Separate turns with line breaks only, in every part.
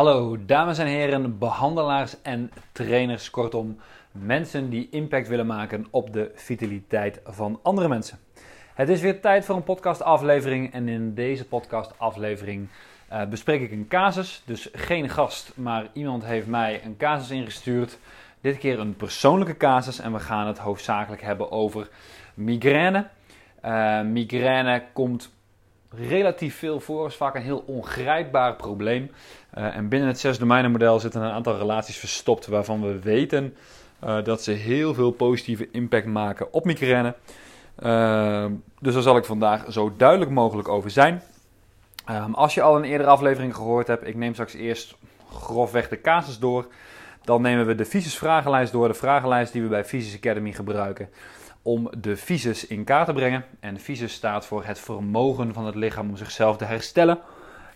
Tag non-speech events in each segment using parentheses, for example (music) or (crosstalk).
Hallo dames en heren, behandelaars en trainers, kortom mensen die impact willen maken op de vitaliteit van andere mensen. Het is weer tijd voor een podcastaflevering en in deze podcastaflevering uh, bespreek ik een casus. Dus geen gast, maar iemand heeft mij een casus ingestuurd. Dit keer een persoonlijke casus en we gaan het hoofdzakelijk hebben over migraine. Uh, migraine komt relatief veel voor, is vaak een heel ongrijpbaar probleem. Uh, en binnen het zes domeinenmodel zitten een aantal relaties verstopt waarvan we weten uh, dat ze heel veel positieve impact maken op migraine. Uh, dus daar zal ik vandaag zo duidelijk mogelijk over zijn. Um, als je al een eerdere aflevering gehoord hebt, ik neem straks eerst grofweg de casus door. Dan nemen we de Visus vragenlijst door, de vragenlijst die we bij Visus Academy gebruiken om de visus in kaart te brengen. En visus staat voor het vermogen van het lichaam om zichzelf te herstellen.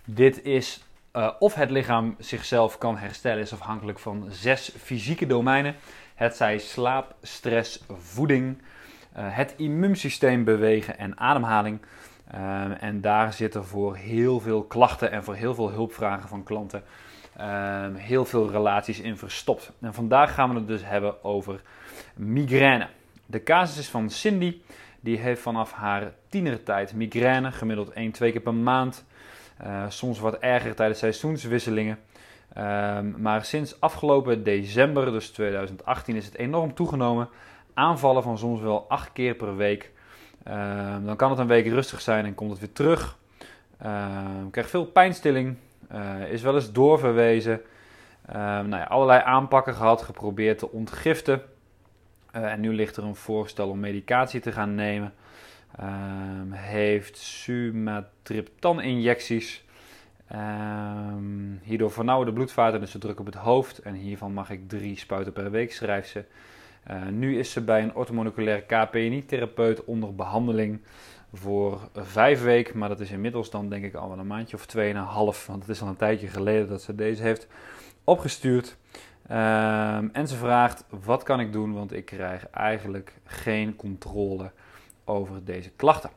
Dit is uh, of het lichaam zichzelf kan herstellen, is afhankelijk van zes fysieke domeinen. Het zij slaap, stress, voeding, uh, het immuunsysteem, bewegen en ademhaling. Uh, en daar zitten voor heel veel klachten en voor heel veel hulpvragen van klanten heel veel relaties in verstopt. En vandaag gaan we het dus hebben over migraine. De casus is van Cindy. Die heeft vanaf haar tienertijd migraine, gemiddeld 1, 2 keer per maand. Uh, soms wat erger tijdens seizoenswisselingen. Um, maar sinds afgelopen december, dus 2018, is het enorm toegenomen. Aanvallen van soms wel 8 keer per week. Um, dan kan het een week rustig zijn en komt het weer terug. Um, krijgt veel pijnstilling. Uh, is wel eens doorverwezen. nou ja, allerlei aanpakken gehad, geprobeerd te ontgiften. Uh, en nu ligt er een voorstel om medicatie te gaan nemen. Um, heeft sumatriptan-injecties. Um, hierdoor vernauwen de bloedvaten, dus de druk op het hoofd. En hiervan mag ik drie spuiten per week, schrijft ze. Uh, nu is ze bij een orthomoleculaire KPNI-therapeut onder behandeling voor vijf weken. Maar dat is inmiddels dan denk ik al wel een maandje of tweeënhalf. Want het is al een tijdje geleden dat ze deze heeft opgestuurd. Um, en ze vraagt: wat kan ik doen? Want ik krijg eigenlijk geen controle over deze klachten.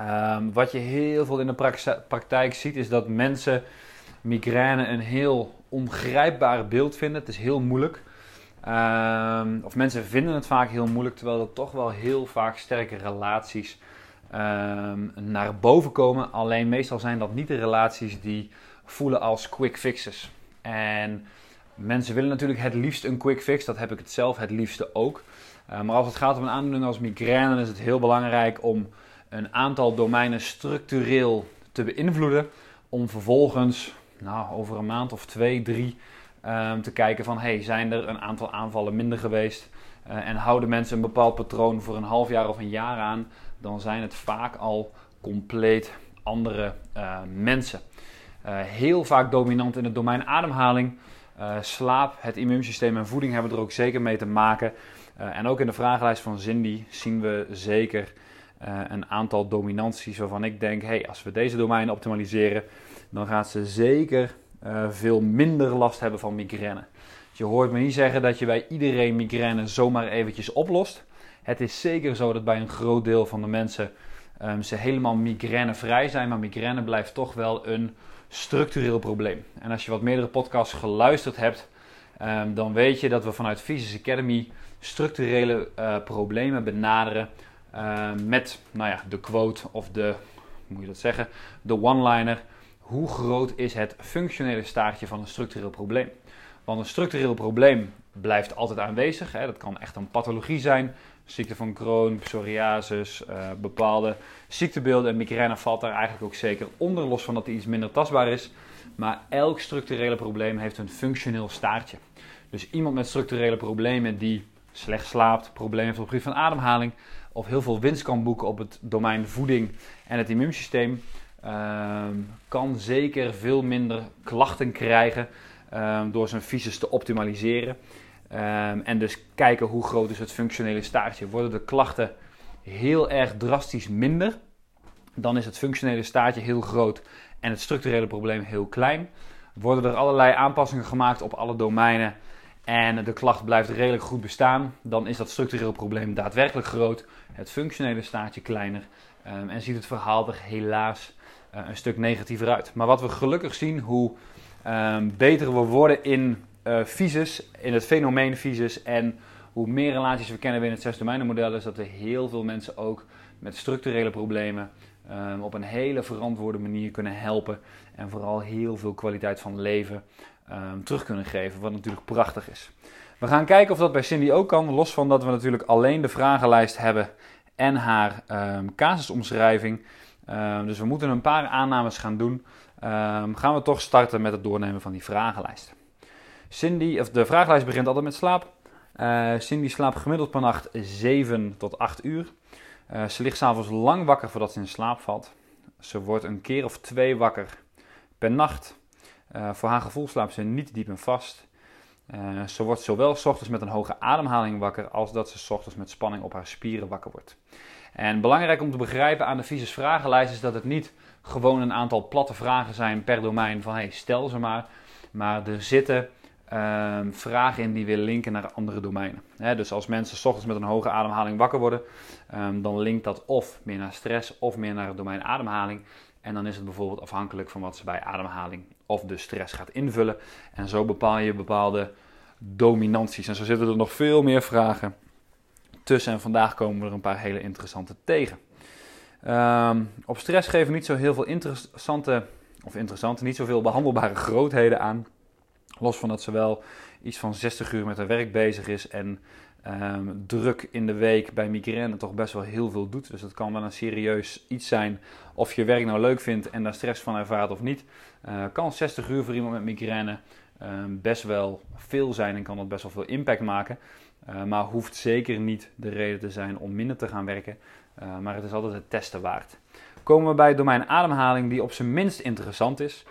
Um, wat je heel veel in de praktijk ziet, is dat mensen migraine een heel ongrijpbaar beeld vinden. Het is heel moeilijk. Um, of mensen vinden het vaak heel moeilijk, terwijl er toch wel heel vaak sterke relaties naar boven komen. Alleen meestal zijn dat niet de relaties die voelen als quick fixes. En Mensen willen natuurlijk het liefst een quick fix, dat heb ik het zelf het liefste ook. Uh, maar als het gaat om een aandoening als migraine, dan is het heel belangrijk om een aantal domeinen structureel te beïnvloeden. Om vervolgens, nou, over een maand of twee, drie, um, te kijken van, hey, zijn er een aantal aanvallen minder geweest? Uh, en houden mensen een bepaald patroon voor een half jaar of een jaar aan, dan zijn het vaak al compleet andere uh, mensen. heel vaak dominant in het domein ademhaling. Slaap, het immuunsysteem en voeding hebben er ook zeker mee te maken. Uh, en ook in de vragenlijst van Cindy zien we zeker uh, een aantal dominanties waarvan ik denk: hey, als we deze domeinen optimaliseren, dan gaat ze zeker veel minder last hebben van migraine. Je hoort me niet zeggen dat je bij iedereen migraine zomaar eventjes oplost. Het is zeker zo dat bij een groot deel van de mensen um, ze helemaal migrainevrij zijn, maar migraine blijft toch wel een structureel probleem. En als je wat meerdere podcasts geluisterd hebt, um, dan weet je dat we vanuit Physics Academy structurele uh, problemen benaderen uh, met nou ja, de quote of de, hoe moet je dat zeggen, de one-liner. Hoe groot is het functionele staartje van een structureel probleem? Want een structureel probleem blijft altijd aanwezig. Hè. Dat kan echt een pathologie zijn, ziekte van Crohn, psoriasis, uh, bepaalde ziektebeelden. En migraine valt daar eigenlijk ook zeker onder, los van dat die iets minder tastbaar is. Maar elk structurele probleem heeft een functioneel staartje. Dus iemand met structurele problemen die slecht slaapt, problemen heeft op het gebied van ademhaling, of heel veel winst kan boeken op het domein voeding en het immuunsysteem, uh, kan zeker veel minder klachten krijgen uh, door zijn visus te optimaliseren. Um, en dus kijken hoe groot is het functionele staartje. Worden de klachten heel erg drastisch minder, dan is het functionele staartje heel groot en het structurele probleem heel klein. Worden er allerlei aanpassingen gemaakt op alle domeinen en de klacht blijft redelijk goed bestaan, dan is dat structureel probleem daadwerkelijk groot, het functionele staartje kleiner um, en ziet het verhaal er helaas uh, een stuk negatiever uit. Maar wat we gelukkig zien, hoe ehm, beter we worden in uh, in het fenomeen visus. En hoe meer relaties we kennen binnen het zes domeinenmodel, is dat er heel veel mensen ook met structurele problemen um, op een hele verantwoorde manier kunnen helpen. En vooral heel veel kwaliteit van leven um, terug kunnen geven, wat natuurlijk prachtig is. We gaan kijken of dat bij Cindy ook kan, los van dat we natuurlijk alleen de vragenlijst hebben en haar um, casusomschrijving. dus we moeten een paar aannames gaan doen. gaan we toch starten met het doornemen van die vragenlijst. Cindy, of de vragenlijst begint altijd met slaap. Uh, Cindy slaapt gemiddeld per nacht 7 tot 8 uur. Uh, ze ligt s'avonds lang wakker voordat ze in slaap valt. Ze wordt een keer of twee wakker per nacht. Uh, voor haar gevoel slaapt ze niet diep en vast. ze wordt zowel s ochtends met een hoge ademhaling wakker als dat ze s ochtends met spanning op haar spieren wakker wordt. En belangrijk om te begrijpen aan de visus vragenlijst is dat het niet gewoon een aantal platte vragen zijn per domein van hey, stel ze maar. Maar er zitten um, vragen in die weer linken naar andere domeinen. dus als mensen s ochtends met een hoge ademhaling wakker worden, um, dan linkt dat of meer naar stress of meer naar het domein ademhaling. En dan is het bijvoorbeeld afhankelijk van wat ze bij ademhaling of de stress gaat invullen. En zo bepaal je bepaalde dominanties. En zo zitten er nog veel meer vragen tussen. En vandaag komen we er een paar hele interessante tegen. Um, op stress geven niet zo heel veel interessante, of interessante, niet zoveel behandelbare grootheden aan. Los van dat ze wel iets van 60 uur met haar werk bezig is en ehm, druk in de week bij migraine toch best wel heel veel doet. Dus dat kan wel een serieus iets zijn of je werk nou leuk vindt en daar stress van ervaart of niet. Uh, kan 60 uur voor iemand met migraine ehm, best wel veel zijn en kan dat best wel veel impact maken. Uh, maar hoeft zeker niet de reden te zijn om minder te gaan werken. Uh, maar het is altijd het testen waard. Komen we bij het domein ademhaling, die op zijn minst interessant is.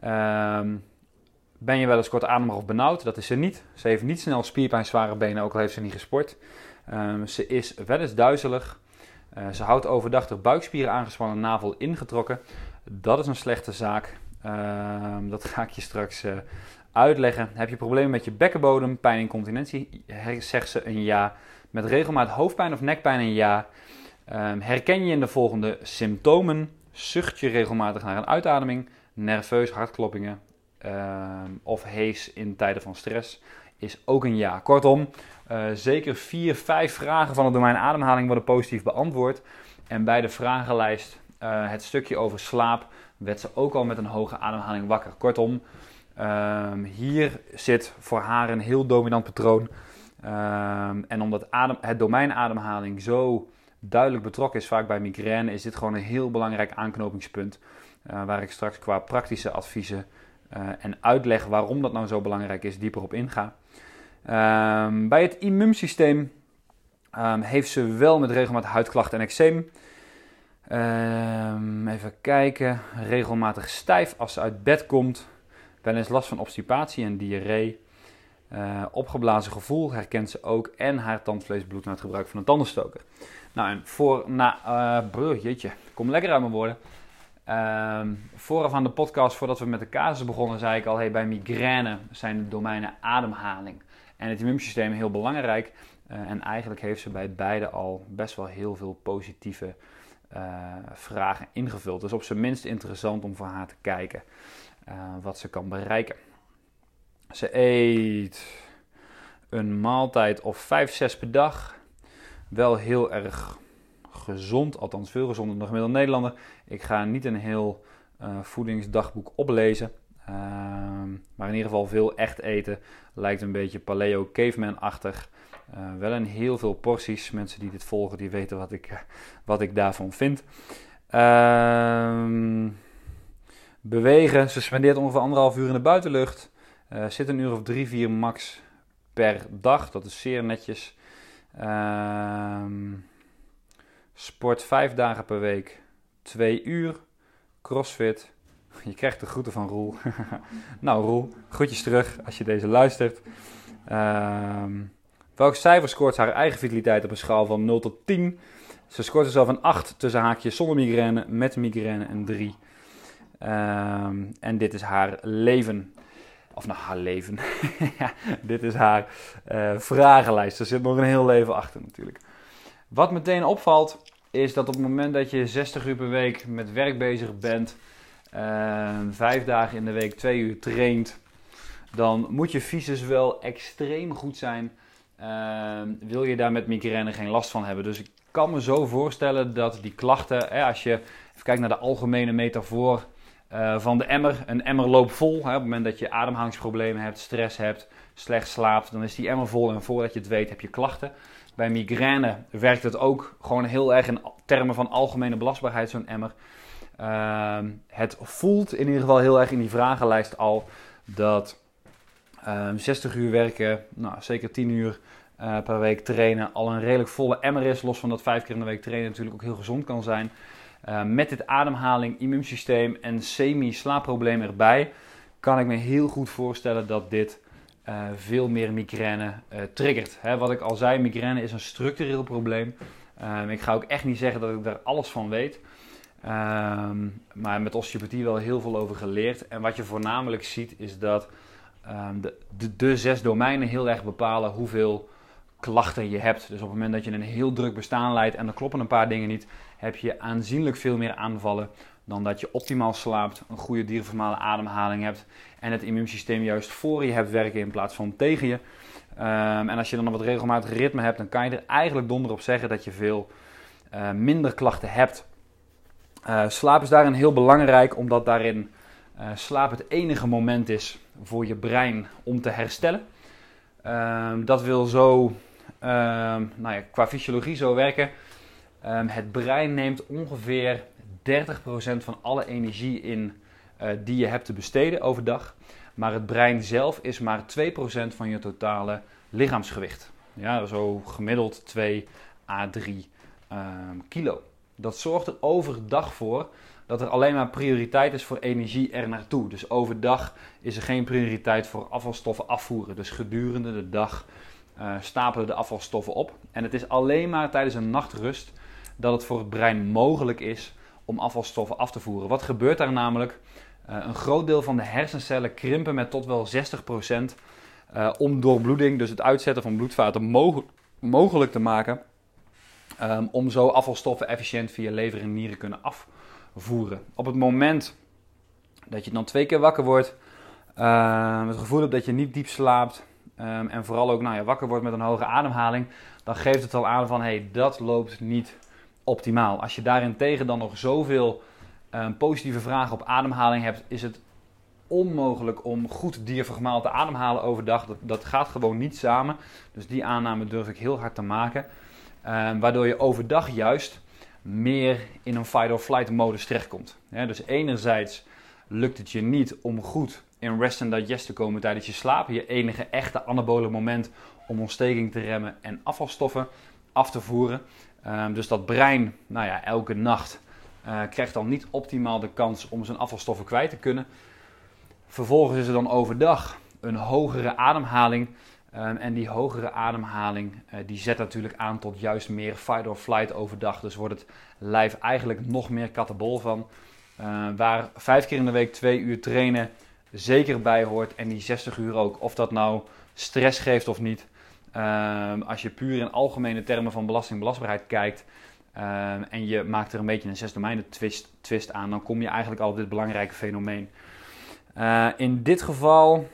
Ehm, ben je wel eens kortademig of benauwd? Dat is ze niet. Ze heeft niet snel spierpijn, zware benen, ook al heeft ze niet gesport. Um, ze is wel eens duizelig. Uh, ze houdt overdag de buikspieren aangespannen, navel ingetrokken. Dat is een slechte zaak. Uh, dat ga ik je straks uh, uitleggen. Heb je problemen met je bekkenbodem, pijn, incontinentie? Zegt ze een ja. Met regelmaat hoofdpijn of nekpijn een ja. Um, herken je in de volgende symptomen? Zucht je regelmatig naar een uitademing? Nerveus, hartkloppingen, Ehm, of hees in tijden van stress is ook een ja. Kortom, uh, zeker vier, vijf vragen van het domein ademhaling worden positief beantwoord. En bij de vragenlijst, uh, het stukje over slaap, werd ze ook al met een hoge ademhaling wakker. Kortom, um, hier zit voor haar een heel dominant patroon. Um, en omdat adem, het domein ademhaling zo duidelijk betrokken is, vaak bij migraine, is dit gewoon een heel belangrijk aanknopingspunt. Uh, waar ik straks qua praktische adviezen en uitleg waarom dat nou zo belangrijk is, dieper op inga. Um, bij het immuunsysteem um, heeft ze wel met regelmaat huidklachten en eczeem. Um, even kijken. Regelmatig stijf als ze uit bed komt. Wel eens last van obstipatie en diarree. Uh, opgeblazen gevoel herkent ze ook. En haar tandvlees bloedt na het gebruik van een tandenstoker. Nou, en voor. Na, uh, jeetje, kom lekker uit mijn woorden. Um, vooraf aan de podcast, voordat we met de casus begonnen, zei ik al: hey, bij migraine zijn de domeinen ademhaling en het immuunsysteem heel belangrijk. Uh, en eigenlijk heeft ze bij beide al best wel heel veel positieve uh, vragen ingevuld. Dus op zijn minst interessant om voor haar te kijken uh, wat ze kan bereiken. Ze eet een maaltijd of 5, 6 per dag. Wel heel erg gezond, althans veel gezonder dan de gemiddelde Nederlander. Ik ga niet een heel uh, voedingsdagboek oplezen. Uh, maar in ieder geval veel echt eten. Lijkt een beetje paleo caveman-achtig. Uh, wel in heel veel porties. Mensen die dit volgen, die weten wat ik, eh, wat ik daarvan vind. Ehm, bewegen. Ze spendeert ongeveer anderhalf uur in de buitenlucht. zit een uur of drie, vier max per dag. Dat is zeer netjes. Ehm Sport vijf dagen per week, twee uur. Crossfit. Je krijgt de groeten van Roel. (laughs) nou, Roel, groetjes terug als je deze luistert. Um, welk cijfer scoort haar eigen vitaliteit op een schaal van 0 tot 10? Ze scoort zichzelf een 8 tussen haakjes zonder migraine, met migraine en 3. Um, ehm, en dit is haar leven. Of nou, haar leven. (laughs) dit is haar uh, vragenlijst. Er zit nog een heel leven achter natuurlijk. Wat meteen opvalt, is dat op het moment dat je 60 uur per week met werk bezig bent, ehm, vijf dagen in de week twee uur traint, dan moet je visus wel extreem goed zijn. Ehm, wil je daar met migraine geen last van hebben. Dus ik kan me zo voorstellen dat die klachten, hè, als je even kijkt naar de algemene metafoor uh, van de emmer. Een emmer loopt vol. Hè, op het moment dat je ademhalingsproblemen hebt, stress hebt, slecht slaapt, dan is die emmer vol en voordat je het weet heb je klachten. Bij migraine werkt het ook gewoon heel erg in termen van algemene belastbaarheid, zo'n emmer. Uh, het voelt in ieder geval heel erg in die vragenlijst al dat 60 ehm, uur werken, nou, zeker 10 uur uh, per week trainen, al een redelijk volle emmer is. Los van dat 5 keer in de week trainen natuurlijk ook heel gezond kan zijn. Uh, met dit ademhaling, immuunsysteem en semi-slaapprobleem erbij, kan ik me heel goed voorstellen dat dit uh, veel meer migraine triggert. Hè, wat ik al zei, migraine is een structureel probleem. Ehm, ik ga ook echt niet zeggen dat ik daar alles van weet. Um, maar met osteopathie wel heel veel over geleerd. En wat je voornamelijk ziet is dat um, de, de, zes domeinen heel erg bepalen hoeveel klachten je hebt. Dus op het moment dat je een heel druk bestaan leidt en er kloppen een paar dingen niet, heb je aanzienlijk veel meer aanvallen dan dat je optimaal slaapt, een goede diaphragmale ademhaling hebt en het immuunsysteem juist voor je hebt werken in plaats van tegen je. Um, en als je dan een wat regelmatig ritme hebt, dan kan je er eigenlijk donder op zeggen dat je veel uh, minder klachten hebt. Uh, slaap is daarin heel belangrijk, omdat daarin uh, slaap het enige moment is voor je brein om te herstellen. Um, dat wil zo, um, nou ja, qua fysiologie zo werken. Het brein neemt ongeveer 30% van alle energie in die je hebt te besteden overdag. Maar het brein zelf is maar 2% van je totale lichaamsgewicht. Ja, zo gemiddeld 2 à 3 kilo. Dat zorgt er overdag voor dat er alleen maar prioriteit is voor energie er naartoe. Dus overdag is er geen prioriteit voor afvalstoffen afvoeren. Dus gedurende de dag uh, stapelen de afvalstoffen op. En het is alleen maar tijdens een nachtrust dat het voor het brein mogelijk is om afvalstoffen af te voeren. Wat gebeurt daar namelijk? Uh, een groot deel van de hersencellen krimpen met tot wel 60% uh, eh, om doorbloeding, dus het uitzetten van bloedvaten, mog mogelijk te maken. Um, om zo afvalstoffen efficiënt via lever en nieren kunnen afvoeren voeren. Op het moment dat je dan twee keer wakker wordt, uh, het gevoel hebt dat je niet diep slaapt um, en vooral ook nou ja, wakker wordt met een hoge ademhaling, dan geeft het al aan van hey, dat loopt niet optimaal. Als je daarentegen dan nog zoveel um, positieve vragen op ademhaling hebt, is het onmogelijk om goed diafragmaal te ademhalen overdag. Dat, dat gaat gewoon niet samen. Dus die aanname durf ik heel hard te maken. Um, waardoor je overdag juist meer in een fight-or-flight modus terechtkomt. Dus enerzijds lukt het je niet om goed in rest and digest te komen tijdens je slaap. Je enige echte anabole moment om ontsteking te remmen en afvalstoffen af te voeren. Um, dus dat brein, nou ja, elke nacht krijgt dan niet optimaal de kans om zijn afvalstoffen kwijt te kunnen. Vervolgens is er dan overdag een hogere ademhaling Um, en die hogere ademhaling uh, die zet natuurlijk aan tot juist meer fight or flight overdag. Dus wordt het lijf eigenlijk nog meer katabol van. Uh, waar vijf keer in de week twee uur trainen zeker bij hoort. En die 60 uur ook. Of dat nou stress geeft of niet. Um, als je puur in algemene termen van belasting belastbaarheid kijkt. Um, en je maakt er een beetje een zes domeinen twist, twist aan. Dan kom je eigenlijk al op dit belangrijke fenomeen. Uh, in dit geval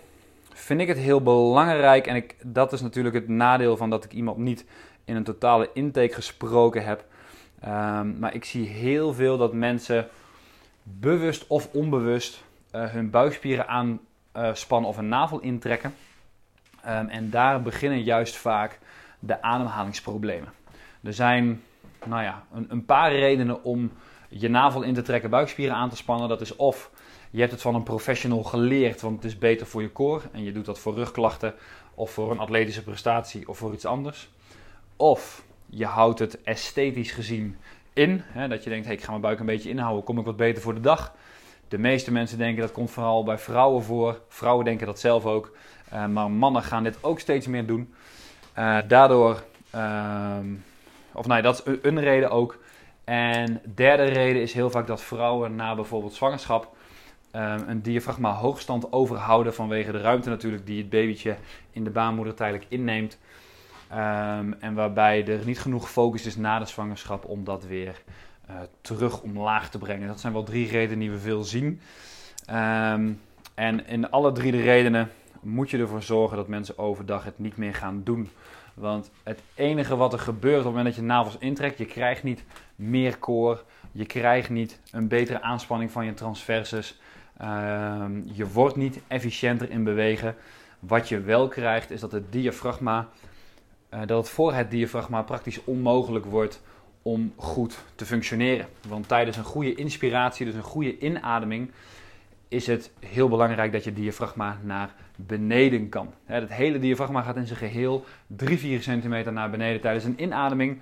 vind ik het heel belangrijk. En ik, dat is natuurlijk het nadeel van dat ik iemand niet in een totale intake gesproken heb. Um, maar ik zie heel veel dat mensen bewust of onbewust uh, hun buikspieren aanspannen uh, of een navel intrekken. Um, en daar beginnen juist vaak de ademhalingsproblemen. Er zijn nou ja, een, een paar redenen om je navel in te trekken, buikspieren aan te spannen. Dat is of je hebt het van een professional geleerd, want het is beter voor je core. En je doet dat voor rugklachten of voor een atletische prestatie of voor iets anders. Of je houdt het esthetisch gezien in. Hè, dat je denkt, hey, ik ga mijn buik een beetje inhouden, kom ik wat beter voor de dag. De meeste mensen denken dat komt vooral bij vrouwen voor. Vrouwen denken dat zelf ook. Uh, maar mannen gaan dit ook steeds meer doen. Uh, daardoor, uh, of nee, dat is een reden ook. En derde reden is heel vaak dat vrouwen na bijvoorbeeld zwangerschap um, een diafragma hoogstand overhouden vanwege de ruimte natuurlijk die het babytje in de baarmoeder tijdelijk inneemt. Um, en waarbij er niet genoeg focus is na de zwangerschap om dat weer terug omlaag te brengen. Dat zijn wel drie redenen die we veel zien. Ehm, en in alle drie de redenen moet je ervoor zorgen dat mensen overdag het niet meer gaan doen. Want het enige wat er gebeurt op het moment dat je navels intrekt, je krijgt niet meer core, je krijgt niet een betere aanspanning van je transversus, ehm, je wordt niet efficiënter in bewegen. Wat je wel krijgt is dat het diafragma, uh, dat het voor het diafragma praktisch onmogelijk wordt om goed te functioneren. Want tijdens een goede inspiratie, dus een goede inademing, is het heel belangrijk dat je diafragma naar beneden kan. Het hele diafragma gaat in zijn geheel 3-4 centimeter naar beneden tijdens een inademing.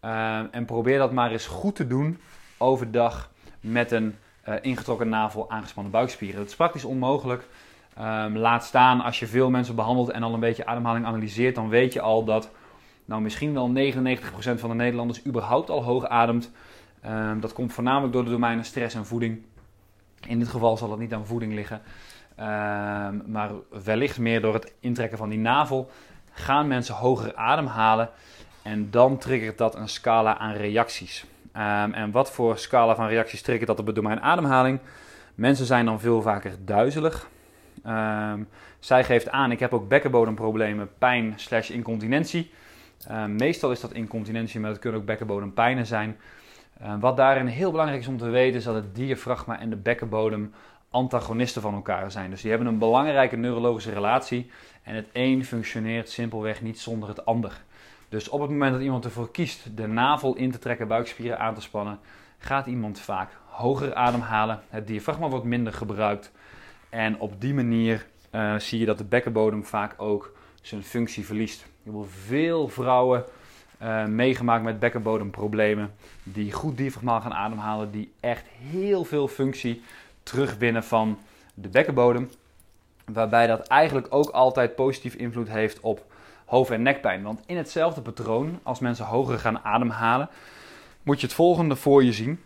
Ehm, en probeer dat maar eens goed te doen overdag met een uh, ingetrokken navel, aangespannen buikspieren. Dat is praktisch onmogelijk. Um, laat staan als je veel mensen behandelt en al een beetje ademhaling analyseert, dan weet je al dat nou, misschien wel 99% van de Nederlanders überhaupt al hoog ademt. Um, dat komt voornamelijk door de domeinen stress en voeding. In dit geval zal het niet aan voeding liggen, ehm, maar wellicht meer door het intrekken van die navel gaan mensen hoger ademhalen en dan triggert dat een scala aan reacties. Um, en wat voor scala van reacties triggert dat op het domein ademhaling? Mensen zijn dan veel vaker duizelig. Um, zij geeft aan, ik heb ook bekkenbodemproblemen, pijn slash incontinentie. meestal is dat incontinentie, maar het kunnen ook bekkenbodempijnen zijn. Wat daarin heel belangrijk is om te weten, is dat het diafragma en de bekkenbodem antagonisten van elkaar zijn. Dus die hebben een belangrijke neurologische relatie en het een functioneert simpelweg niet zonder het ander. Dus op het moment dat iemand ervoor kiest de navel in te trekken, buikspieren aan te spannen, gaat iemand vaak hoger ademhalen. Het diafragma wordt minder gebruikt. En op die manier uh, zie je dat de bekkenbodem vaak ook zijn functie verliest. Je wil veel vrouwen uh, meegemaakt met bekkenbodemproblemen. Die goed diafragmaal gaan ademhalen. Die echt heel veel functie terugwinnen van de bekkenbodem. Waarbij dat eigenlijk ook altijd positief invloed heeft op hoofd- en nekpijn. Want in hetzelfde patroon, als mensen hoger gaan ademhalen, moet je het volgende voor je zien.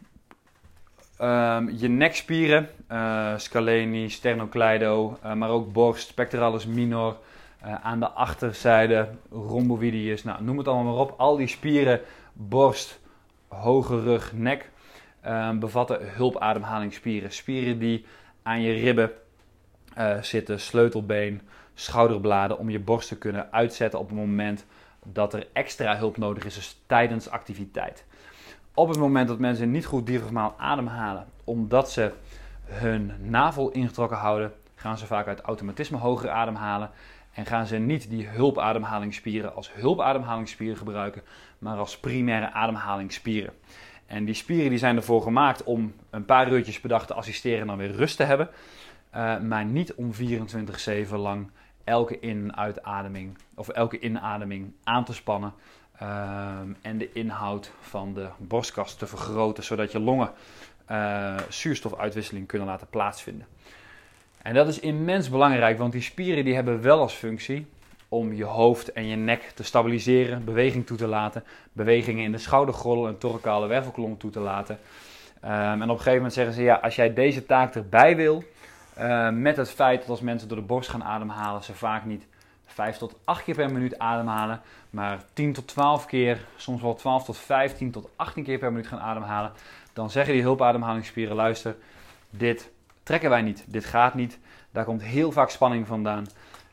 Um, je nekspieren, uh, scaleni, sternocleido, uh, maar ook borst, pectoralis minor, uh, aan de achterzijde, rhomboidius, nou, noem het allemaal maar op. Al die spieren, borst, hoge rug, nek, bevatten hulpademhalingsspieren. Spieren die aan je ribben uh, zitten, sleutelbeen, schouderbladen, om je borst te kunnen uitzetten op het moment dat er extra hulp nodig is, dus tijdens activiteit. Op het moment dat mensen niet goed diafragmaal ademhalen, omdat ze hun navel ingetrokken houden, gaan ze vaak uit automatisme hoger ademhalen en gaan ze niet die hulpademhalingsspieren als hulpademhalingsspieren gebruiken, maar als primaire ademhalingsspieren. En die spieren die zijn ervoor gemaakt om een paar uurtjes per dag te assisteren en dan weer rust te hebben. Uh, maar niet om 24-7 lang elke in- en uitademing of elke inademing aan te spannen. Uh, en de inhoud van de borstkas te vergroten, zodat je longen uh, zuurstofuitwisseling kunnen laten plaatsvinden. En dat is immens belangrijk, want die spieren die hebben wel als functie om je hoofd en je nek te stabiliseren, beweging toe te laten, bewegingen in de schoudergrollen en thorakale wervelkolom toe te laten. Um, en op een gegeven moment zeggen ze, ja, als jij deze taak erbij wil, uh, met het feit dat als mensen door de borst gaan ademhalen, ze vaak niet 5 tot 8 keer per minuut ademhalen, maar 10 tot 12 keer, soms wel 12 tot 15 tot 18 keer per minuut gaan ademhalen, dan zeggen die hulpademhalingsspieren, luister, dit trekken wij niet. Dit gaat niet. Daar komt heel vaak spanning vandaan.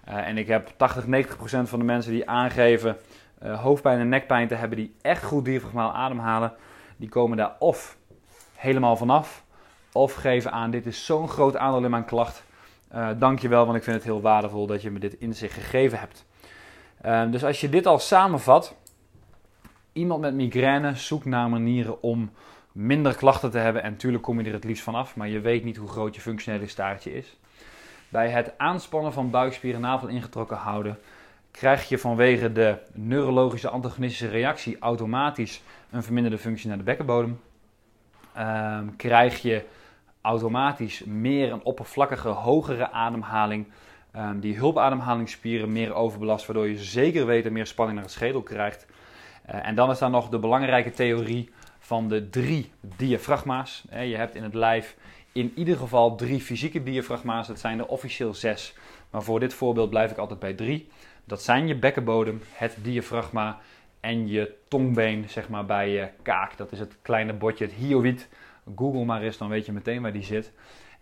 Uh, en ik heb 80, 90 procent van de mensen die aangeven uh, hoofdpijn en nekpijn te hebben, die echt goed diafragmaal ademhalen, die komen daar of helemaal vanaf, of geven aan: dit is zo'n groot aandeel in mijn klacht. Uh, dankjewel, want ik vind het heel waardevol dat je me dit inzicht gegeven hebt. dus als je dit al samenvat, iemand met migraine zoekt naar manieren om minder klachten te hebben. En natuurlijk kom je er het liefst vanaf, maar je weet niet hoe groot je functionele staartje is. Bij het aanspannen van buikspieren navel ingetrokken houden, krijg je vanwege de neurologische antagonistische reactie automatisch een verminderde functie naar de bekkenbodem. Um, krijg je automatisch meer een oppervlakkige, hogere ademhaling. Um, die hulpademhalingsspieren meer overbelast, waardoor je zeker weten meer spanning naar het schedel krijgt. Uh, en dan is daar nog de belangrijke theorie van de drie diafragma's. Je hebt in het lijf in ieder geval drie fysieke diafragma's. Dat zijn er officieel zes. Maar voor dit voorbeeld blijf ik altijd bij drie. Dat zijn je bekkenbodem, het diafragma en je tongbeen, zeg maar, bij je kaak. Dat is het kleine botje, het hyoïd. Google maar eens, dan weet je meteen waar die zit.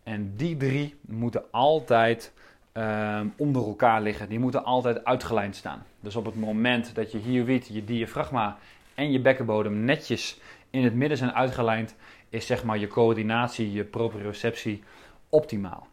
En die drie moeten altijd ehm, onder elkaar liggen. Die moeten altijd uitgelijnd staan. Dus op het moment dat je hyoïd, je diafragma en je bekkenbodem netjes in het midden zijn uitgelijnd, is zeg maar je coördinatie, je proprioceptie optimaal.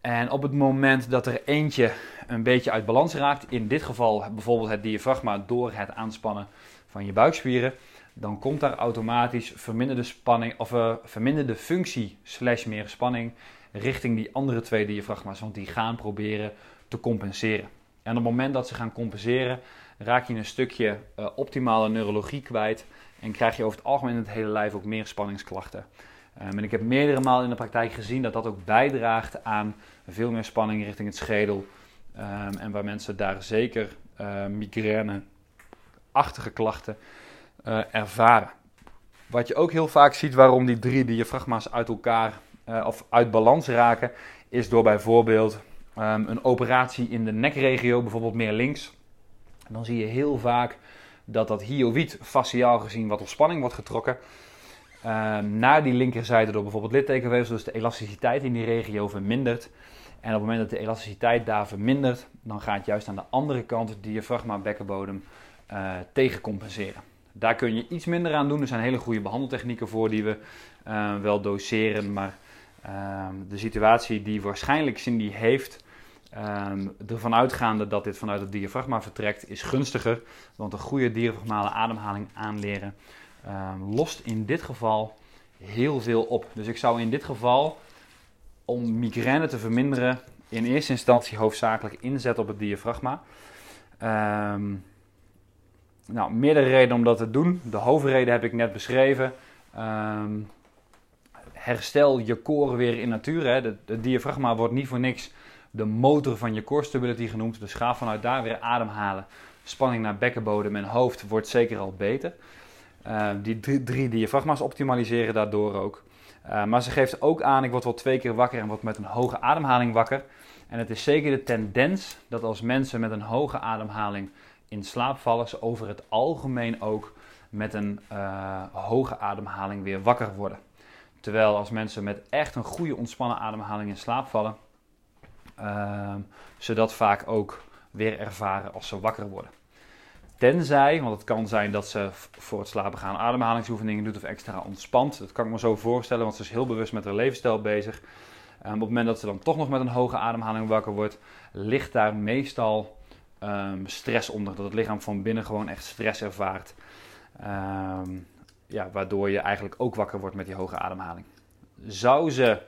En op het moment dat er eentje een beetje uit balans raakt, in dit geval bijvoorbeeld het diafragma door het aanspannen van je buikspieren, dan komt daar automatisch verminderde spanning of uh, verminderde functie slash meer spanning richting die andere twee diafragma's, want die gaan proberen te compenseren. En op het moment dat ze gaan compenseren, raak je een stukje uh, optimale neurologie kwijt en krijg je over het algemeen in het hele lijf ook meer spanningsklachten. Um, en ik heb meerdere malen in de praktijk gezien dat dat ook bijdraagt aan veel meer spanning richting het schedel. Um, en waar mensen daar zeker uh, migraine-achtige klachten uh, ervaren. Wat je ook heel vaak ziet waarom die drie diafragma's uit elkaar uh, of uit balans raken, is door bijvoorbeeld um, een operatie in de nekregio, bijvoorbeeld meer links. dan zie je heel vaak dat dat hyoïd fasciaal gezien wat op spanning wordt getrokken. Uh, naar die linkerzijde door bijvoorbeeld littekenweefsel, dus de elasticiteit in die regio vermindert. En op het moment dat de elasticiteit daar vermindert, dan gaat juist aan de andere kant het diafragma bekkenbodem uh, tegencompenseren. Daar kun je iets minder aan doen. Er zijn hele goede behandeltechnieken voor die we uh, wel doseren. Maar ehm, de situatie die waarschijnlijk Cindy heeft, Um, ervan uitgaande dat dit vanuit het diafragma vertrekt, is gunstiger. Want een goede diafragmale ademhaling aanleren um, lost in dit geval heel veel op. Dus ik zou in dit geval, om migraine te verminderen, in eerste instantie hoofdzakelijk inzetten op het diafragma. Um, nou, meerdere redenen om dat te doen. De hoofdreden heb ik net beschreven. herstel je koren weer in natuur. Hè. Het diafragma wordt niet voor niks de motor van je core stability genoemd. Dus ga vanuit daar weer ademhalen. Spanning naar bekkenbodem en hoofd wordt zeker al beter. Uh, die drie, diafragma's optimaliseren daardoor ook. Uh, maar ze geeft ook aan, ik word wel twee keer wakker en word met een hoge ademhaling wakker. En het is zeker de tendens dat als mensen met een hoge ademhaling in slaap vallen, ze over het algemeen ook met een uh, hoge ademhaling weer wakker worden. Terwijl als mensen met echt een goede ontspannen ademhaling in slaap vallen, uh, ze vaak ook weer ervaren als ze wakker worden. Tenzij, want het kan zijn dat ze voor het slapen gaan ademhalingsoefeningen doet of extra ontspant. Dat kan ik me zo voorstellen, want ze is heel bewust met haar levensstijl bezig. Um, op het moment dat ze dan toch nog met een hoge ademhaling wakker wordt, ligt daar meestal um, stress onder. Dat het lichaam van binnen gewoon echt stress ervaart. Um, ja, waardoor je eigenlijk ook wakker wordt met die hoge ademhaling. Zou ze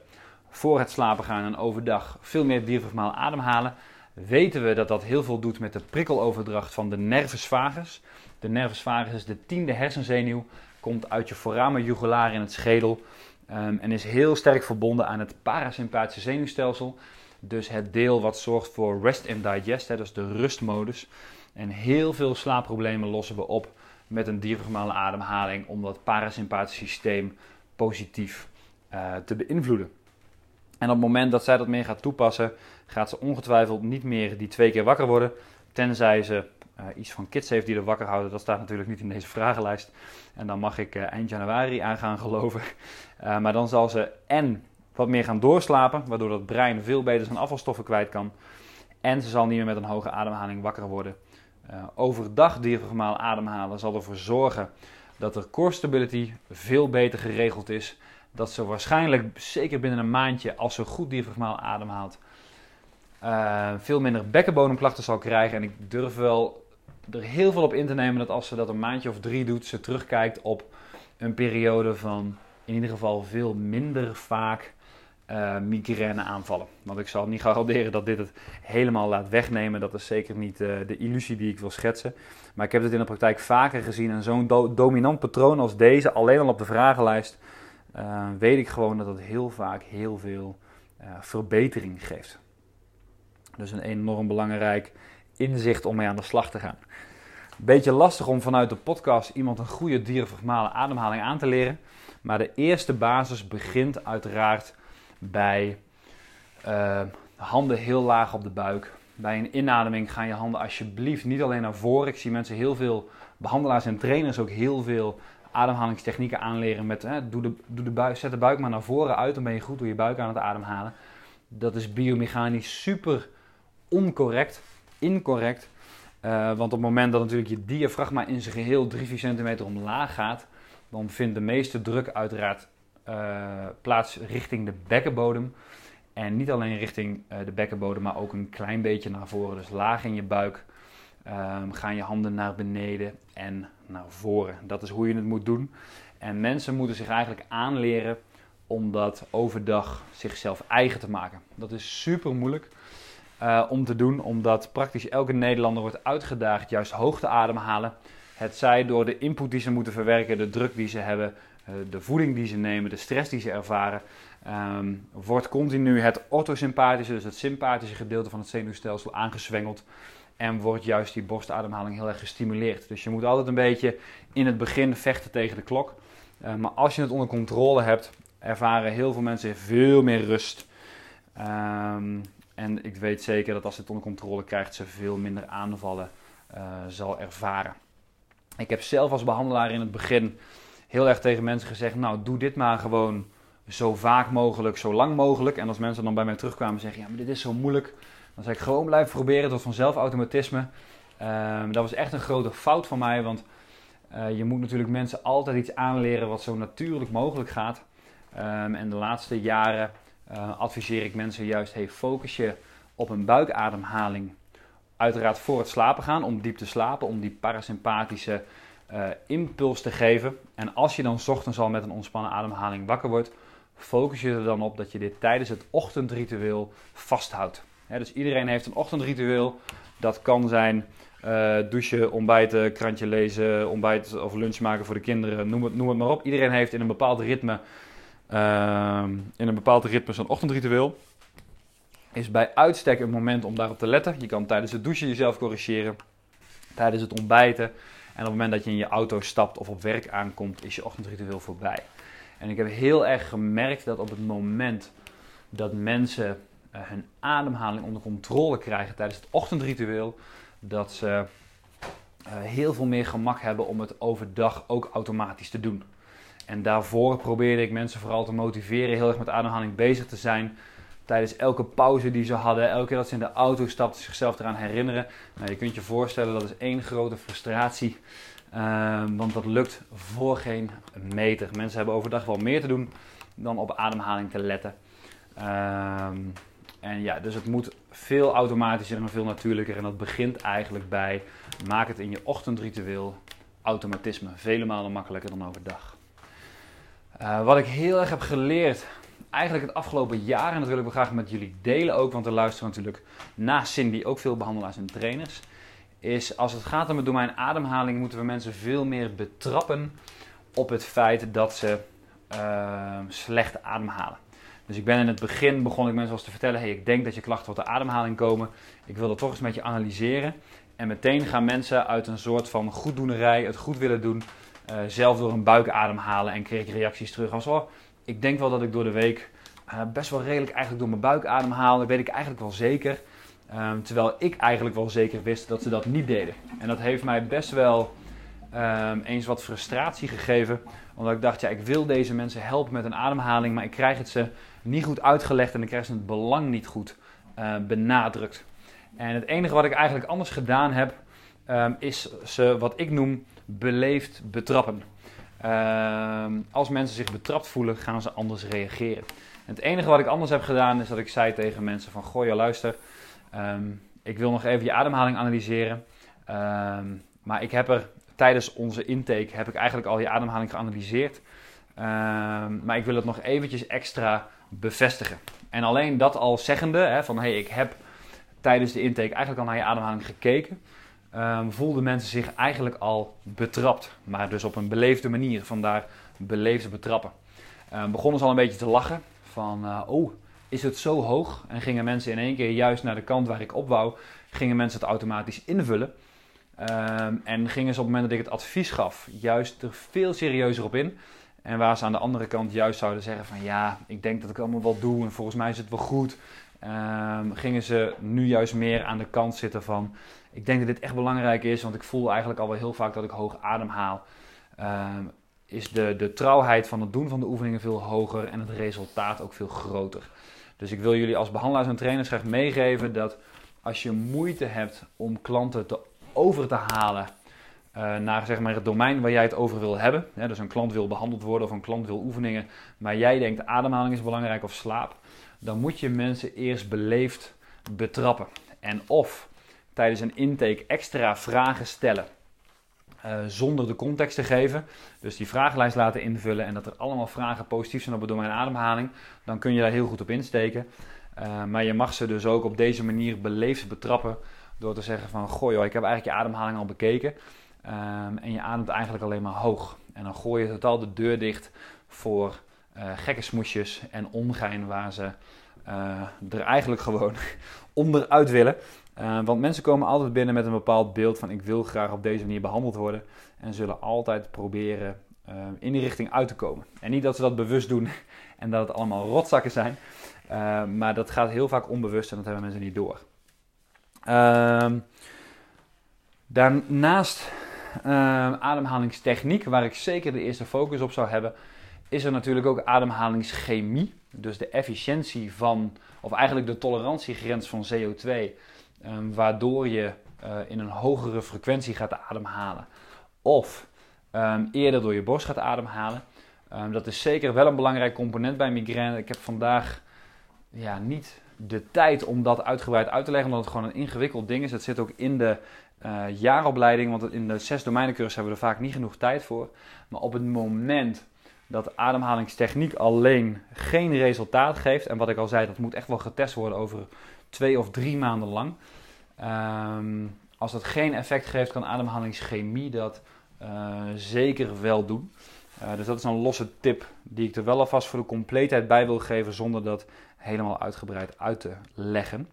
voor het slapen gaan en overdag veel meer diafragmaal ademhalen, weten we dat dat heel veel doet met de prikkeloverdracht van de nervus vagus. De nervus vagus is de tiende hersenzenuw, komt uit je foramen jugulaar in het schedel um, en is heel sterk verbonden aan het parasympathische zenuwstelsel. Dus het deel wat zorgt voor rest and digest, hè, dus de rustmodus. En heel veel slaapproblemen lossen we op met een diafragmale ademhaling om dat parasympathische systeem positief uh, te beïnvloeden. En op het moment dat zij dat meer gaat toepassen, gaat ze ongetwijfeld niet meer die twee keer wakker worden. Tenzij ze uh, iets van kids heeft die er wakker houden. Dat staat natuurlijk niet in deze (laughs) vragenlijst. En dan mag ik uh, eind januari aan gaan geloven. Uh, (laughs) maar dan zal ze en wat meer gaan doorslapen, waardoor het brein veel beter zijn afvalstoffen kwijt kan. En ze zal niet meer met een hoge ademhaling wakker worden. overdag diafragmaal ademhalen zal ervoor zorgen dat de core stability veel beter geregeld is dat ze waarschijnlijk, zeker binnen een maandje, als ze goed diafragmaal ademhaalt, uh, veel minder bekkenbodemklachten zal krijgen. En ik durf wel er heel veel op in te nemen dat als ze dat een maandje of drie doet, ze terugkijkt op een periode van in ieder geval veel minder vaak uh, migraine aanvallen. Want ik zal niet garanderen dat dit het helemaal laat wegnemen. Dat is zeker niet uh, de illusie die ik wil schetsen. Maar ik heb het in de praktijk vaker gezien. En zo'n do dominant patroon als deze, alleen al op de vragenlijst, uh, weet ik gewoon dat het heel vaak heel veel uh, verbetering geeft. Dus een enorm belangrijk inzicht om mee aan de slag te gaan. Beetje lastig om vanuit de podcast iemand een goede diafragmale ademhaling aan te leren. Maar de eerste basis begint uiteraard bij uh, handen heel laag op de buik. Bij een inademing gaan je handen alsjeblieft niet alleen naar voren. Ik zie mensen heel veel behandelaars en trainers ook heel veel ademhalingstechnieken aanleren met hè, doe de, doe de buik, zet de buik maar naar voren uit, dan ben je goed door je buik aan het ademhalen. Dat is biomechanisch super oncorrect, incorrect. Uh, want op het moment dat natuurlijk je diafragma in zijn geheel 3-4 centimeter omlaag gaat, dan vindt de meeste druk uiteraard uh, plaats richting de bekkenbodem. En niet alleen richting uh, de bekkenbodem, maar ook een klein beetje naar voren. Dus laag in je buik um, gaan je handen naar beneden en naar voren. Dat is hoe je het moet doen. En mensen moeten zich eigenlijk aanleren om dat overdag zichzelf eigen te maken. Dat is super moeilijk uh, om te doen, omdat praktisch elke Nederlander wordt uitgedaagd juist hoog te ademhalen. Het zij door de input die ze moeten verwerken, de druk die ze hebben, uh, de voeding die ze nemen, de stress die ze ervaren, um, wordt continu het orthosympathische, dus het sympathische gedeelte van het zenuwstelsel aangezwengeld. En wordt juist die borstademhaling heel erg gestimuleerd. Dus je moet altijd een beetje in het begin vechten tegen de klok. Uh, maar als je het onder controle hebt, ervaren heel veel mensen veel meer rust. Um, en ik weet zeker dat als je het onder controle krijgt, ze veel minder aanvallen uh, zal ervaren. Ik heb zelf als behandelaar in het begin heel erg tegen mensen gezegd: Nou, doe dit maar gewoon zo vaak mogelijk, zo lang mogelijk. En als mensen dan bij mij terugkwamen en zeggen: Ja, maar dit is zo moeilijk. Dan zei ik gewoon blijven proberen tot vanzelf automatisme. Um, dat was echt een grote fout van mij, want uh, je moet natuurlijk mensen altijd iets aanleren wat zo natuurlijk mogelijk gaat. Um, en de laatste jaren uh, adviseer ik mensen juist, hey, focus je op een buikademhaling. Uiteraard voor het slapen gaan, om diep te slapen, om die parasympathische uh, impuls te geven. En als je dan ochtends al met een ontspannen ademhaling wakker wordt, focus je er dan op dat je dit tijdens het ochtendritueel vasthoudt. Dus iedereen heeft een ochtendritueel. Dat kan zijn uh, douchen, ontbijten, krantje lezen, ontbijt of lunch maken voor de kinderen, noem het, noem het maar op. Iedereen heeft in een bepaald ritme, uh, in een bepaald ritme zo'n ochtendritueel. Is bij uitstek een moment om daarop te letten. Je kan tijdens het douchen jezelf corrigeren, tijdens het ontbijten. En op het moment dat je in je auto stapt of op werk aankomt, is je ochtendritueel voorbij. En ik heb heel erg gemerkt dat op het moment dat mensen hun ademhaling onder controle krijgen tijdens het ochtendritueel, dat ze uh, heel veel meer gemak hebben om het overdag ook automatisch te doen. En daarvoor probeerde ik mensen vooral te motiveren heel erg met ademhaling bezig te zijn. Tijdens elke pauze die ze hadden, elke keer dat ze in de auto stapten, zichzelf eraan herinneren. Nou, je kunt je voorstellen, dat is één grote frustratie. Uh, want dat lukt voor geen meter. Mensen hebben overdag wel meer te doen dan op ademhaling te letten. Uh, en ja, dus het moet veel automatischer en veel natuurlijker. En dat begint eigenlijk bij maak het in je ochtendritueel automatisme. Vele malen makkelijker dan overdag. Uh, wat ik heel erg heb geleerd, eigenlijk het afgelopen jaar, en dat wil ik wel graag met jullie delen ook, want er luisteren natuurlijk naast Cindy ook veel behandelaars en trainers, is als het gaat om het domein ademhaling, moeten we mensen veel meer betrappen op het feit dat ze uh, slecht ademhalen. Dus ik ben in het begin, begon ik mensen als te vertellen, hey, ik denk dat je klachten wat de ademhaling komen. Ik wil dat toch eens met je analyseren. En meteen gaan mensen uit een soort van goeddoenerij, het goed willen doen, uh, zelf door een buik ademhalen en kreeg ik reacties terug als, oh, ik denk wel dat ik door de week uh, best wel redelijk eigenlijk door mijn buik ademhaal. Dat weet ik eigenlijk wel zeker. Um, terwijl ik eigenlijk wel zeker wist dat ze dat niet deden. En dat heeft mij best wel um, eens wat frustratie gegeven. Omdat ik dacht, ja, ik wil deze mensen helpen met een ademhaling, maar ik krijg het ze niet goed uitgelegd en ik krijg ze het belang niet goed uh, benadrukt. En het enige wat ik eigenlijk anders gedaan heb, um, is ze wat ik noem beleefd betrappen. Um, als mensen zich betrapt voelen, gaan ze anders reageren. En het enige wat ik anders heb gedaan, is dat ik zei tegen mensen van, goh, ja, luister, um, ik wil nog even je ademhaling analyseren. maar ik heb er tijdens onze intake, heb ik eigenlijk al je ademhaling geanalyseerd. maar ik wil het nog eventjes extra bevestigen. En alleen dat al zeggende, hè, van hey, ik heb tijdens de intake eigenlijk al naar je ademhaling gekeken, um, voelden mensen zich eigenlijk al betrapt. Maar dus op een beleefde manier, vandaar beleefde betrappen. Um, begonnen ze al een beetje te lachen van, uh, oh, is het zo hoog? En gingen mensen in één keer juist naar de kant waar ik op wou, gingen mensen het automatisch invullen. Um, en gingen ze op het moment dat ik het advies gaf, juist er veel serieuzer op in. En waar ze aan de andere kant juist zouden zeggen van ja, ik denk dat ik allemaal wel doe en volgens mij is het wel goed. ehm, gingen ze nu juist meer aan de kant zitten van... Ik denk dat dit echt belangrijk is, want ik voel eigenlijk al wel heel vaak dat ik hoog ademhaal. Um, is de, de trouwheid van het doen van de oefeningen veel hoger en het resultaat ook veel groter. Dus ik wil jullie als behandelaars en trainers graag meegeven dat als je moeite hebt om klanten te over te halen uh, naar zeg maar, het domein waar jij het over wil hebben. dus een klant wil behandeld worden of een klant wil oefeningen, maar jij denkt ademhaling is belangrijk of slaap. Dan moet je mensen eerst beleefd betrappen. En of tijdens een intake extra vragen stellen. Uh, zonder de context te geven. Dus die vragenlijst laten invullen en dat er allemaal vragen positief zijn op het domein ademhaling. Dan kun je daar heel goed op insteken. Uh, maar je mag ze dus ook op deze manier beleefd betrappen. Door te zeggen van, goh ik heb eigenlijk je ademhaling al bekeken. Um, en je ademt eigenlijk alleen maar hoog. En dan gooi je totaal de deur dicht voor uh, gekke smoesjes en ongein waar ze uh, er eigenlijk gewoon (laughs) onderuit willen. Uh, want mensen komen altijd binnen met een bepaald beeld van ik wil graag op deze manier behandeld worden. En zullen altijd proberen in die richting uit te komen. En niet dat ze dat bewust doen (laughs) en dat het allemaal rotzakken zijn. maar dat gaat heel vaak onbewust en dat hebben mensen niet door. Ehm, daarnaast ademhalingstechniek, waar ik zeker de eerste focus op zou hebben, is er natuurlijk ook ademhalingschemie. Dus de efficiëntie van, of eigenlijk de tolerantiegrens van CO2, ehm, waardoor je uh, in een hogere frequentie gaat ademhalen. Of um, eerder door je borst gaat ademhalen. Dat is zeker wel een belangrijk component bij migraine. Ik heb vandaag ja, niet de tijd om dat uitgebreid uit te leggen, omdat het gewoon een ingewikkeld ding is. Het zit ook in de uh, jaaropleiding, want in de zes domeinencursus hebben we er vaak niet genoeg tijd voor. Maar op het moment dat ademhalingstechniek alleen geen resultaat geeft, en wat ik al zei, dat moet echt wel getest worden over twee of drie maanden lang. Um, als dat geen effect geeft, kan ademhalingschemie dat uh, zeker wel doen. Uh, dus dat is een losse tip die ik er wel alvast voor de compleetheid bij wil geven, zonder dat helemaal uitgebreid uit te leggen.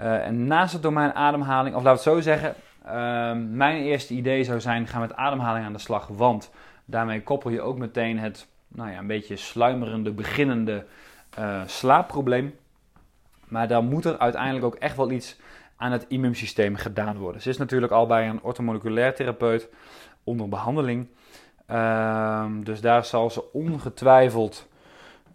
Uh, en naast het domein ademhaling, of laat het zo zeggen, uh, mijn eerste idee zou zijn: ga met ademhaling aan de slag. Want daarmee koppel je ook meteen het nou ja, een beetje sluimerende, beginnende uh, slaapprobleem. Maar dan moet er uiteindelijk ook echt wel iets aan het immuunsysteem gedaan worden. Ze is natuurlijk al bij een orthomoleculair therapeut onder behandeling. Ehm, dus daar zal ze ongetwijfeld,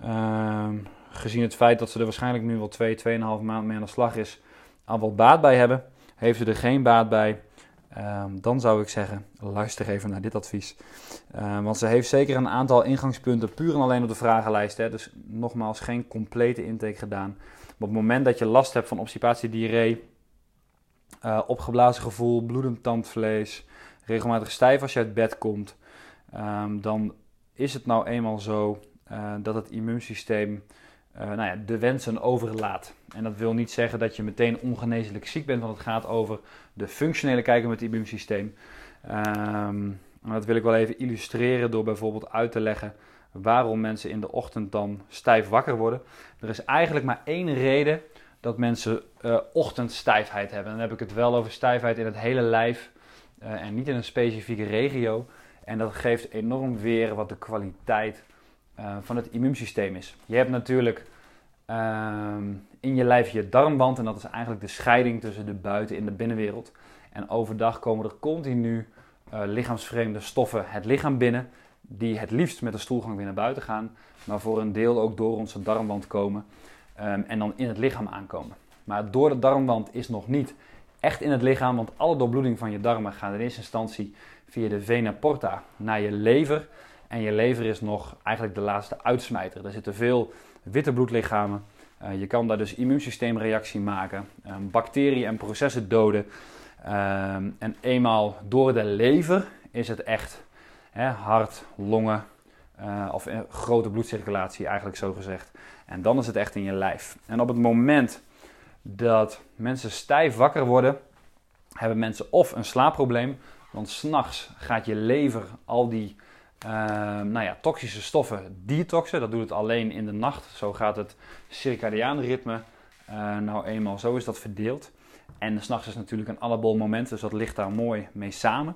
ehm, gezien het feit dat ze er waarschijnlijk nu wel 2, 2,5 maand mee aan de slag is, al wat baat bij hebben. Heeft u er geen baat bij, um, dan zou ik zeggen, luister even naar dit advies. Um, want ze heeft zeker een aantal ingangspunten puur en alleen op de vragenlijst. Hè, dus nogmaals, geen complete intake gedaan. Maar op het moment dat je last hebt van obstipatie, diarree, uh, opgeblazen gevoel, bloedend tandvlees, regelmatig stijf als je uit bed komt, um, dan is het nou eenmaal zo uh, dat het immuunsysteem uh, nou ja, de wensen overlaat. En dat wil niet zeggen dat je meteen ongeneeslijk ziek bent, want het gaat over de functionele kijken met het immuunsysteem. Um, dat wil ik wel even illustreren door bijvoorbeeld uit te leggen waarom mensen in de ochtend dan stijf wakker worden. Er is eigenlijk maar één reden dat mensen uh, ochtendstijfheid hebben. Dan heb ik het wel over stijfheid in het hele lijf uh, en niet in een specifieke regio. En dat geeft enorm weer wat de kwaliteit uh, van het immuunsysteem is. Je hebt natuurlijk uh, in je lijf je darmwand en dat is eigenlijk de scheiding tussen de buiten- en de binnenwereld. En overdag komen er continu uh, lichaamsvreemde stoffen het lichaam binnen, die het liefst met de stoelgang weer naar buiten gaan, maar voor een deel ook door onze darmwand komen um, en dan in het lichaam aankomen. Maar door de darmwand is nog niet echt in het lichaam, want alle doorbloeding van je darmen gaat in eerste instantie via de vena porta naar je lever. En je lever is nog eigenlijk de laatste uitsmijter. Er zitten veel witte bloedlichamen. Uh, je kan daar dus immuunsysteemreactie maken, um, bacteriën en processen doden. Um, en eenmaal door de lever is het echt hè, hart, longen uh, of grote bloedcirculatie eigenlijk zo gezegd. En dan is het echt in je lijf. En op het moment dat mensen stijf wakker worden, hebben mensen of een slaapprobleem, want s'nachts gaat je lever al die uh, nou ja, toxische stoffen detoxen. Dat doet het alleen in de nacht. Zo gaat het circadiaan ritme uh, nou eenmaal. Zo is dat verdeeld. En s'nachts is natuurlijk een anabol moment, dus dat ligt daar mooi mee samen.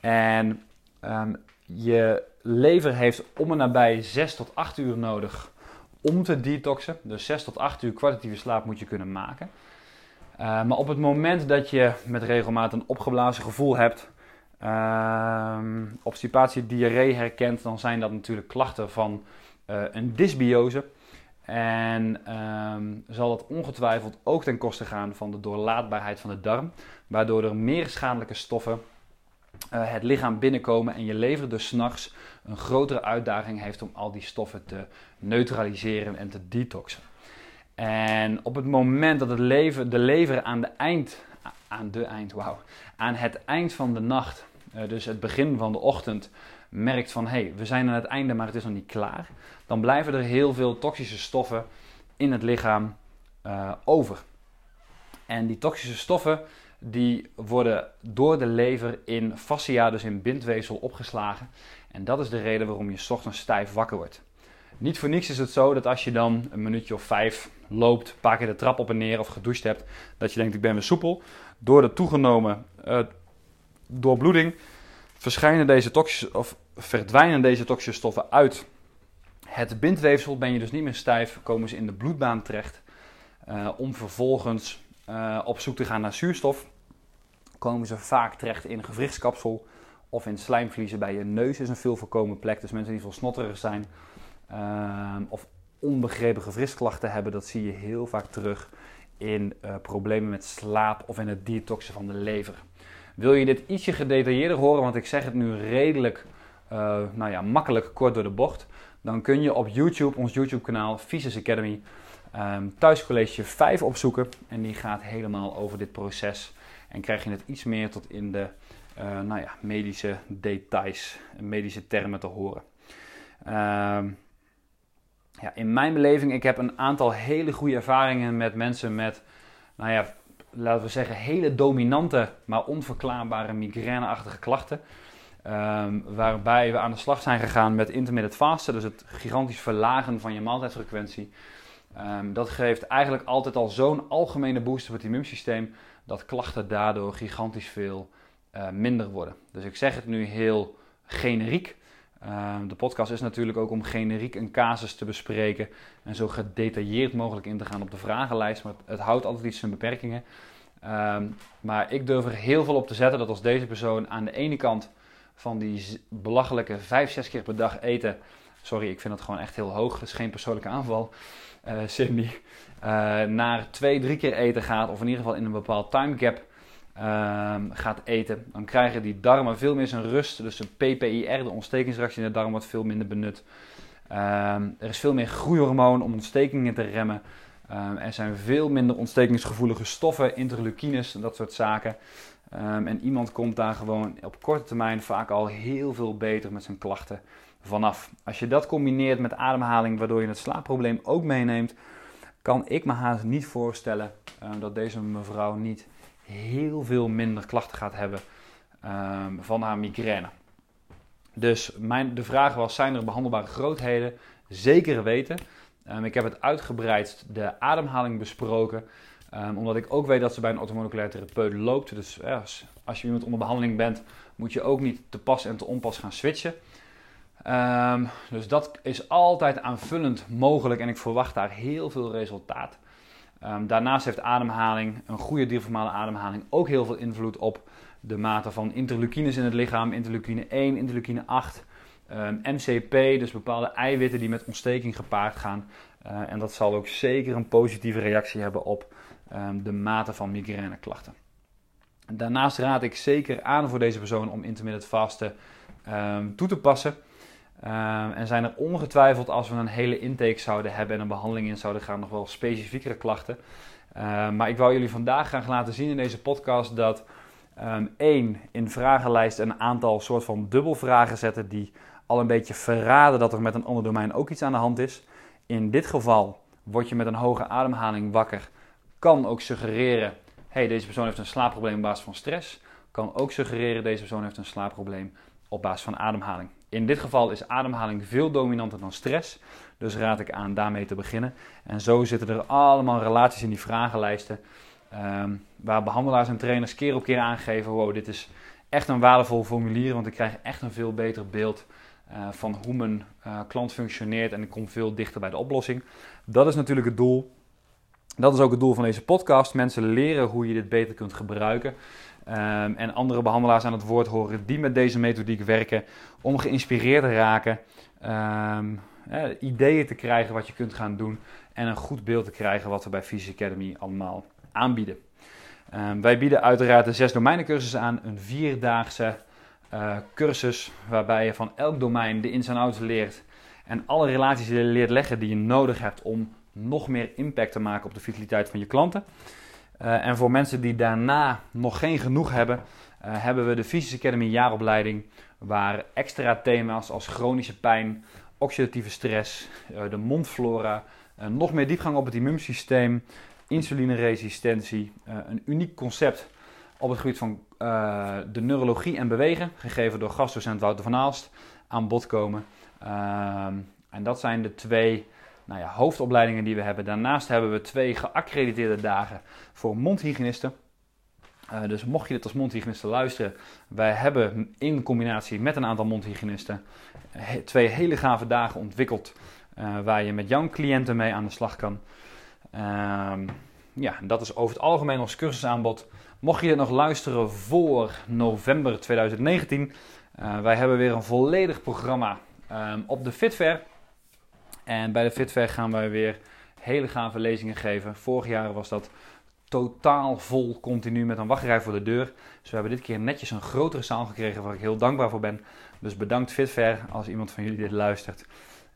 En um, je lever heeft om en nabij 6 tot 8 uur nodig om te detoxen. Dus 6 tot 8 uur kwalitatieve slaap moet je kunnen maken. Uh, maar op het moment dat je met regelmaat een opgeblazen gevoel hebt, uh, obstipatie, diarree herkent, dan zijn dat natuurlijk klachten van uh, een dysbiose. En um, zal dat ongetwijfeld ook ten koste gaan van de doorlaatbaarheid van de darm, waardoor er meer schadelijke stoffen uh, het lichaam binnenkomen en je lever dus s'nachts een grotere uitdaging heeft om al die stoffen te neutraliseren en te detoxen. En op het moment dat het leven, de lever aan de eind, aan de eind, wauw, aan het eind van de nacht, uh, dus het begin van de ochtend, merkt van hé, hey, we zijn aan het einde, maar het is nog niet klaar, dan blijven er heel veel toxische stoffen in het lichaam uh, over. En die toxische stoffen die worden door de lever in fascia, dus in bindweefsel, opgeslagen. En dat is de reden waarom je ochtends stijf wakker wordt. Niet voor niets is het zo dat als je dan een minuutje of vijf loopt, een paar keer de trap op en neer of gedoucht hebt, dat je denkt ik ben weer soepel. Door de toegenomen uh, doorbloeding verschijnen deze toxische, of verdwijnen deze toxische stoffen uit het bindweefsel. Ben je dus niet meer stijf, komen ze in de bloedbaan terecht. Uh, om vervolgens uh, op zoek te gaan naar zuurstof, komen ze vaak terecht in gewrichtskapsel of in slijmvliezen bij je neus is een veel voorkomen plek. Dus mensen die veel snotterig zijn uh, of onbegrepen gewrichtsklachten hebben, dat zie je heel vaak terug in problemen met slaap of in het detoxen van de lever. Wil je dit ietsje gedetailleerder horen, want ik zeg het nu redelijk uh, nou ja, makkelijk kort door de bocht, dan kun je op YouTube, ons YouTube kanaal Physis Academy, um, thuiscollege 5 opzoeken. En die gaat helemaal over dit proces. En krijg je het iets meer tot in de uh, nou ja, medische details, medische termen te horen. Um, ja, in mijn beleving, ik heb een aantal hele goede ervaringen met mensen met, nou ja, laten we zeggen, hele dominante, maar onverklaarbare migraineachtige klachten. Um, waarbij we aan de slag zijn gegaan met intermittent fasten, dus het gigantisch verlagen van je maaltijdfrequentie. Um, dat geeft eigenlijk altijd al zo'n algemene boost op het immuunsysteem dat klachten daardoor gigantisch veel uh, minder worden. Dus ik zeg het nu heel generiek. Uh, de podcast is natuurlijk ook om generiek een casus te bespreken en zo gedetailleerd mogelijk in te gaan op de vragenlijst, maar het, het houdt altijd iets zijn beperkingen. Um, maar ik durf er heel veel op te zetten dat als deze persoon aan de ene kant van die belachelijke 5, 6 keer per dag eten, sorry, ik vind dat gewoon echt heel hoog, dat is geen persoonlijke aanval, uh, Cindy, uh, naar twee, drie keer eten gaat, of in ieder geval in een bepaald time uh, gaat eten, dan krijgen die darmen veel meer zijn rust. Dus de PPIR, de ontstekingsreactie in de darm, wordt veel minder benut. Um, er is veel meer groeihormoon om ontstekingen te remmen. Um, er zijn veel minder ontstekingsgevoelige stoffen, interleukines en dat soort zaken. En iemand komt daar gewoon op korte termijn vaak al heel veel beter met zijn klachten vanaf. Als je dat combineert met ademhaling, waardoor je het slaapprobleem ook meeneemt, kan ik me haast niet voorstellen dat deze mevrouw niet heel veel minder klachten gaat hebben um, van haar migraine. Dus mijn, de vraag was: zijn er behandelbare grootheden? Zeker weten. Um, ik heb het uitgebreid de ademhaling besproken. Um, omdat ik ook weet dat ze bij een orthomoleculair therapeut loopt. Dus ja, als je iemand onder behandeling bent, moet je ook niet te pas en te onpas gaan switchen. Dus dat is altijd aanvullend mogelijk en ik verwacht daar heel veel resultaat. Um, daarnaast heeft ademhaling, een goede diafragmale ademhaling, ook heel veel invloed op de mate van interleukines in het lichaam. Interleukine 1, interleukine 8, um, MCP, dus bepaalde eiwitten die met ontsteking gepaard gaan. Uh, en dat zal ook zeker een positieve reactie hebben op de mate van migraineklachten. Daarnaast raad ik zeker aan voor deze persoon om intermittent vasten toe te passen. Um, en zijn er ongetwijfeld, als we een hele intake zouden hebben en een behandeling in zouden gaan, nog wel specifiekere klachten. Um, maar ik wou jullie vandaag graag laten zien in deze podcast dat um, één, in vragenlijst een aantal soort van dubbelvragen zetten die al een beetje verraden dat er met een ander domein ook iets aan de hand is. In dit geval word je met een hoge ademhaling wakker, kan ook suggereren, hey, deze persoon heeft een slaapprobleem op basis van stress. Kan ook suggereren, deze persoon heeft een slaapprobleem op basis van ademhaling. In dit geval is ademhaling veel dominanter dan stress. Dus raad ik aan daarmee te beginnen. En zo zitten er allemaal relaties in die vragenlijsten. Um, waar behandelaars en trainers keer op keer aangeven: wow, dit is echt een waardevol formulier. Want ik krijg echt een veel beter beeld van hoe mijn klant functioneert en ik kom veel dichter bij de oplossing. Dat is natuurlijk het doel. Dat is ook het doel van deze podcast. Mensen leren hoe je dit beter kunt gebruiken. Ehm, en andere behandelaars aan het woord horen die met deze methodiek werken. Om geïnspireerd te raken. Ehm, ideeën te krijgen wat je kunt gaan doen. En een goed beeld te krijgen wat we bij Physics Academy allemaal aanbieden. Ehm, wij bieden uiteraard de zes domeinencursussen aan. Een vierdaagse uh, cursus waarbij je van elk domein de ins en outs leert. En alle relaties leert leggen die je nodig hebt om nog meer impact te maken op de vitaliteit van je klanten. Uh, en voor mensen die daarna nog geen genoeg hebben, uh, hebben we de Physics Academy jaaropleiding. Waar extra thema's als chronische pijn, oxidatieve stress, uh, de mondflora, nog meer diepgang op het immuunsysteem, insulineresistentie, een uniek concept op het gebied van de neurologie en bewegen, gegeven door gastdocent Wouter van Aalst, aan bod komen. Ehm, en dat zijn de twee nou ja, hoofdopleidingen die we hebben. Daarnaast hebben we twee geaccrediteerde dagen voor mondhygiënisten. Uh, dus mocht je dit als mondhygiëniste luisteren, wij hebben in combinatie met een aantal mondhygiënisten twee hele gave dagen ontwikkeld uh, waar je met jouw cliënten mee aan de slag kan. Uh, ja, dat is over het algemeen ons cursusaanbod. Mocht je dit nog luisteren voor november 2019, uh, wij hebben weer een volledig programma ehm, op de Fitfair. En bij de Fitfair gaan wij weer hele gave lezingen geven. Vorig jaar was dat totaal vol, continu met een wachtrij voor de deur. Dus we hebben dit keer netjes een grotere zaal gekregen waar ik heel dankbaar voor ben. Dus bedankt Fitfair als iemand van jullie dit luistert.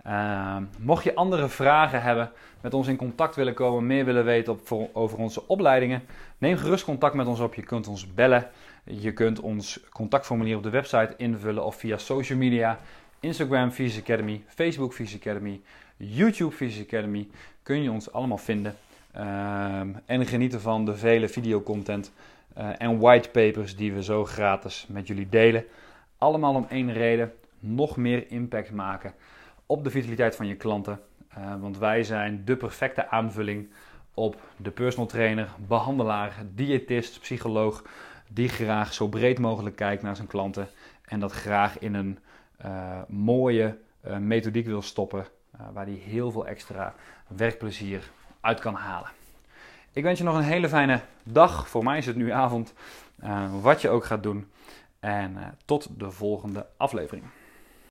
Uh, mocht je andere vragen hebben, met ons in contact willen komen, meer willen weten over onze opleidingen, neem gerust contact met ons op. Je kunt ons bellen. Je kunt ons contactformulier op de website invullen of via social media. Instagram Physics Academy, Facebook Physics Academy, YouTube Physics Academy. Kun je ons allemaal vinden. Uh, en genieten van de vele videocontent uh, en whitepapers die we zo gratis met jullie delen. Allemaal om één reden: nog meer impact maken op de vitaliteit van je klanten. Uh, want wij zijn de perfecte aanvulling op de personal trainer, behandelaar, diëtist, psycholoog, die graag zo breed mogelijk kijkt naar zijn klanten en dat graag in een uh, mooie methodiek wil stoppen, waar hij heel veel extra werkplezier uit kan halen. Ik wens je nog een hele fijne dag. Voor mij is het nu avond. wat je ook gaat doen. En tot de volgende aflevering.